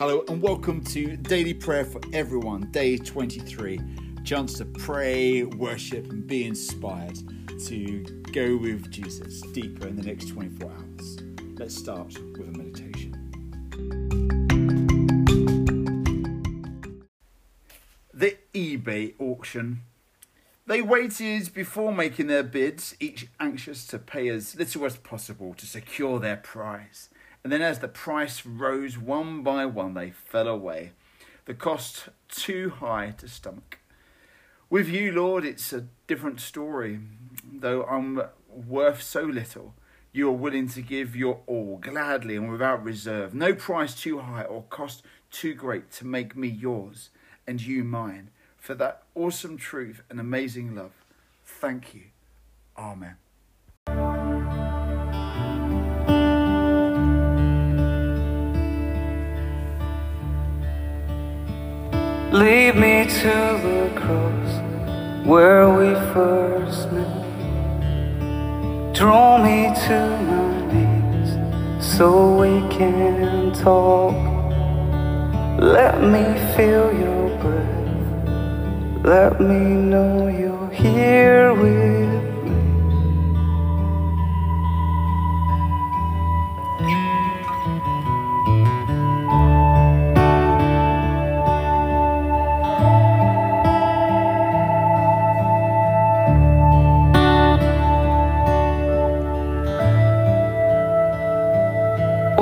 Hello and welcome to Daily Prayer for Everyone, day 23. Chance to pray, worship, and be inspired to go with Jesus deeper in the next 24 hours. Let's start with a meditation. The eBay auction. They waited before making their bids, each anxious to pay as little as possible to secure their prize. And then, as the price rose one by one, they fell away, the cost too high to stomach. With you, Lord, it's a different story. Though I'm worth so little, you are willing to give your all, gladly and without reserve. No price too high or cost too great to make me yours and you mine. For that awesome truth and amazing love, thank you. Amen. Lead me to the cross where we first met. Draw me to my knees so we can talk. Let me feel your breath. Let me know you're here with me.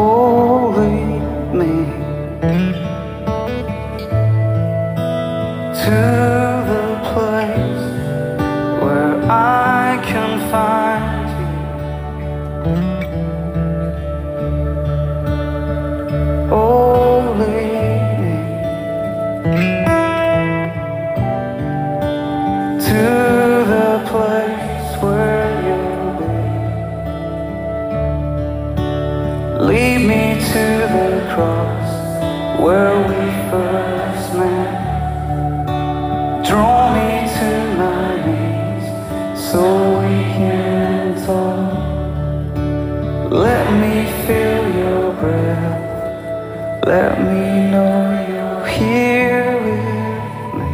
Oh, lead so we can talk. Let me feel your breath. Let me know you're here with me.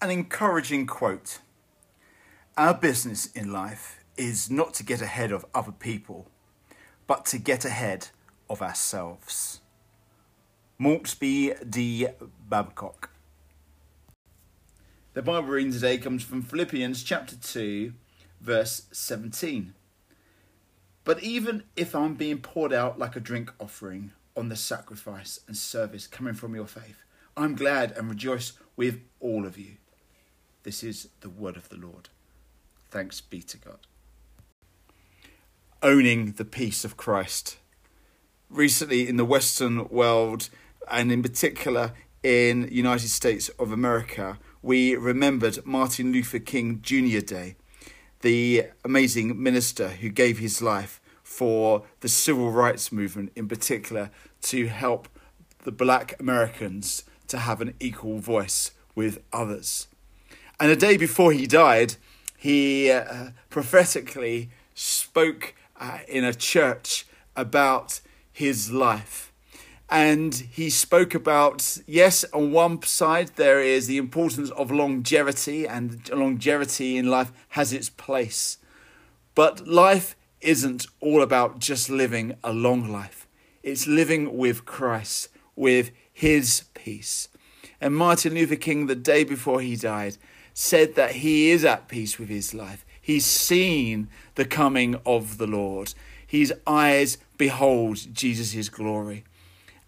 An encouraging quote Our business in life is not to get ahead of other people, but to get ahead of ourselves. Maltbie D. Babcock. The Bible reading today comes from Philippians chapter 2, verse 17. But even if I'm being poured out like a drink offering on the sacrifice and service coming from your faith, I'm glad and rejoice with all of you. This is the word of the Lord. Thanks be to God. Owning the peace of Christ. Recently, in the Western world, and in particular in United States of America, we remembered Martin Luther King Jr. Day, the amazing minister who gave his life for the civil rights movement, in particular to help the black Americans to have an equal voice with others. And a day before he died, he uh, prophetically spoke uh, in a church about his life. And he spoke about, yes, on one side, there is the importance of longevity, and longevity in life has its place. But life isn't all about just living a long life, it's living with Christ, with his peace. And Martin Luther King, the day before he died, said that he is at peace with his life. He's seen the coming of the Lord. His eyes behold Jesus' glory.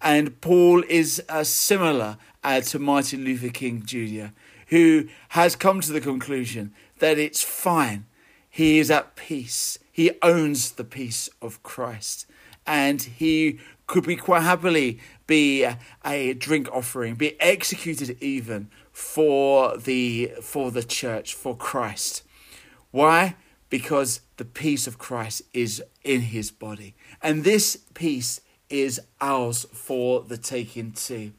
And Paul is uh, similar uh, to Martin Luther King Jr., who has come to the conclusion that it's fine. He is at peace. He owns the peace of Christ. And he could be quite happily be a, a drink offering, be executed even for the for the church, for Christ. Why? Because the peace of Christ is in his body. And this peace is ours for the taking too.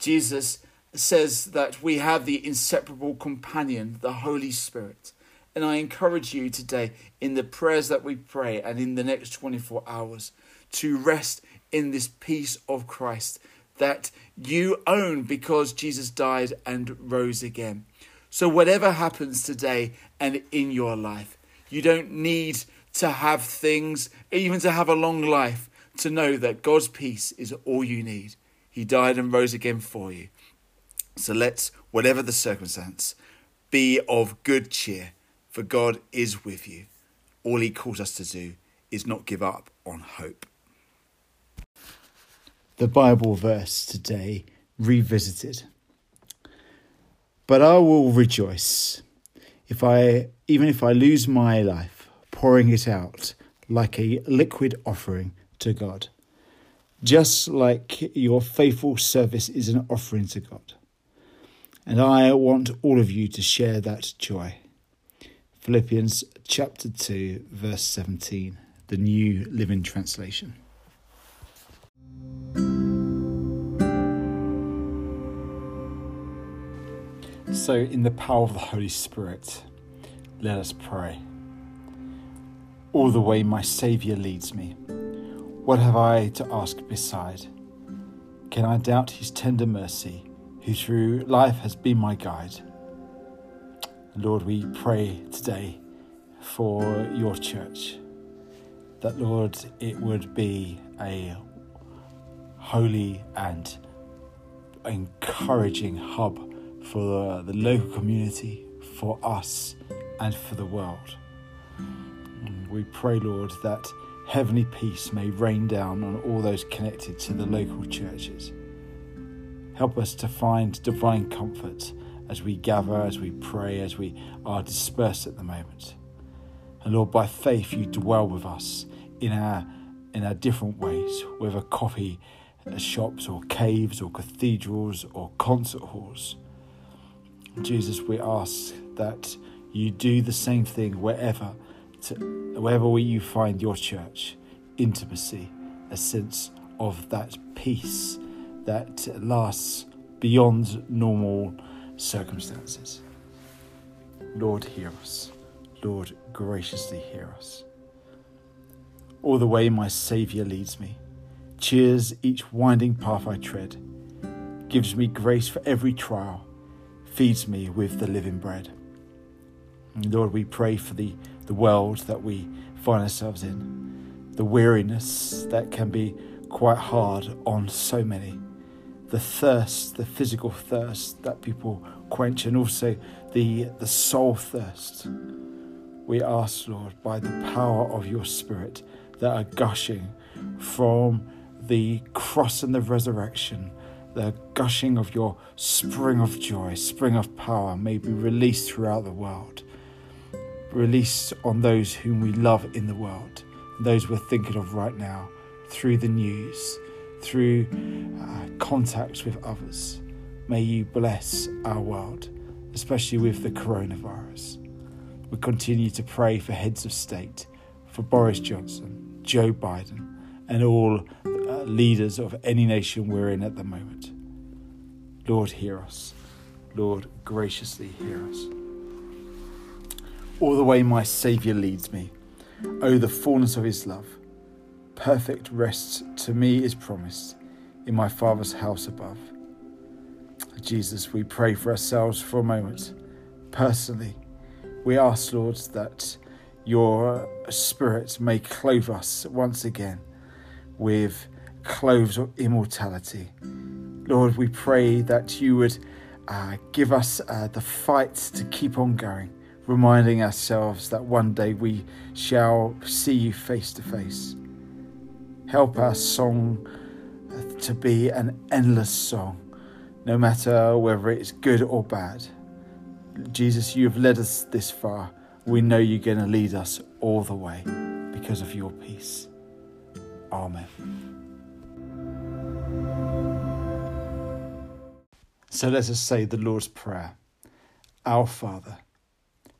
Jesus says that we have the inseparable companion, the Holy Spirit, And I encourage you today in the prayers that we pray and in the next 24 hours to rest in this peace of Christ that you own because Jesus died and rose again. So, whatever happens today and in your life, you don't need to have things, even to have a long life, to know that God's peace is all you need. He died and rose again for you. So let's, whatever the circumstance, be of good cheer, for God is with you. All He calls us to do is not give up on hope. The Bible verse today, revisited. But I will rejoice if I, even if I lose my life, pouring it out like a liquid offering to God, just like your faithful service is an offering to God. And I want all of you to share that joy. Philippians chapter 2, verse 17, the New Living Translation. So, in the power of the Holy Spirit, let us pray. All the way my Saviour leads me, what have I to ask beside? Can I doubt His tender mercy, who through life has been my guide? Lord, we pray today for your church, that, Lord, it would be a holy and encouraging hub for the local community, for us, and for the world. We pray, Lord, that heavenly peace may rain down on all those connected to the local churches. Help us to find divine comfort as we gather, as we pray, as we are dispersed at the moment. And Lord, by faith, you dwell with us in our in our different ways, whether coffee shops or caves or cathedrals or concert halls. Jesus, we ask that you do the same thing wherever, wherever you find your church, intimacy, a sense of that peace that lasts beyond normal circumstances. Lord, hear us. Lord, graciously hear us. All the way my Saviour leads me, cheers each winding path I tread, gives me grace for every trial feeds me with the living bread. Lord, we pray for the, the world that we find ourselves in, the weariness that can be quite hard on so many, the thirst, the physical thirst that people quench, and also the, the soul thirst. We ask, Lord, by the power of your Spirit that are gushing from the cross and the resurrection the gushing of your spring of joy, spring of power may be released throughout the world. Released on those whom we love in the world, those we're thinking of right now, through the news, through uh, contacts with others. May you bless our world, especially with the coronavirus. We continue to pray for heads of state, for Boris Johnson, Joe Biden, and all uh, leaders of any nation we're in at the moment. Lord, hear us. Lord, graciously hear us. All the way my Saviour leads me, oh, the fullness of his love. Perfect rest to me is promised in my Father's house above. Jesus, we pray for ourselves for a moment. Personally, we ask, Lord, that your Spirit may clothe us once again with clothes of immortality. Lord, we pray that you would uh, give us uh, the fight to keep on going, reminding ourselves that one day we shall see you face to face. Help our song uh, to be an endless song, no matter whether it's good or bad. Jesus, you have led us this far. We know you're going to lead us all the way because of your peace. Amen. So let us say the Lord's Prayer Our Father,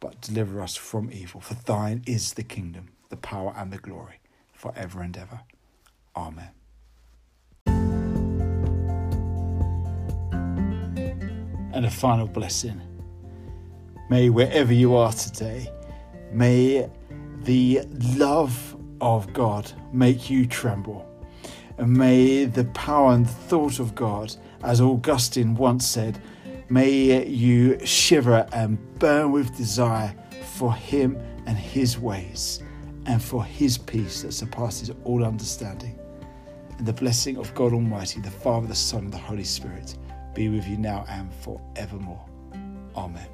but deliver us from evil. For thine is the kingdom, the power, and the glory, for ever and ever. Amen. And a final blessing. May wherever you are today, may the love of God make you tremble. And may the power and the thought of God, as Augustine once said, may you shiver and burn with desire for Him and His ways, and for His peace that surpasses all understanding. And the blessing of God Almighty, the Father, the Son, and the Holy Spirit be with you now and forevermore. Amen.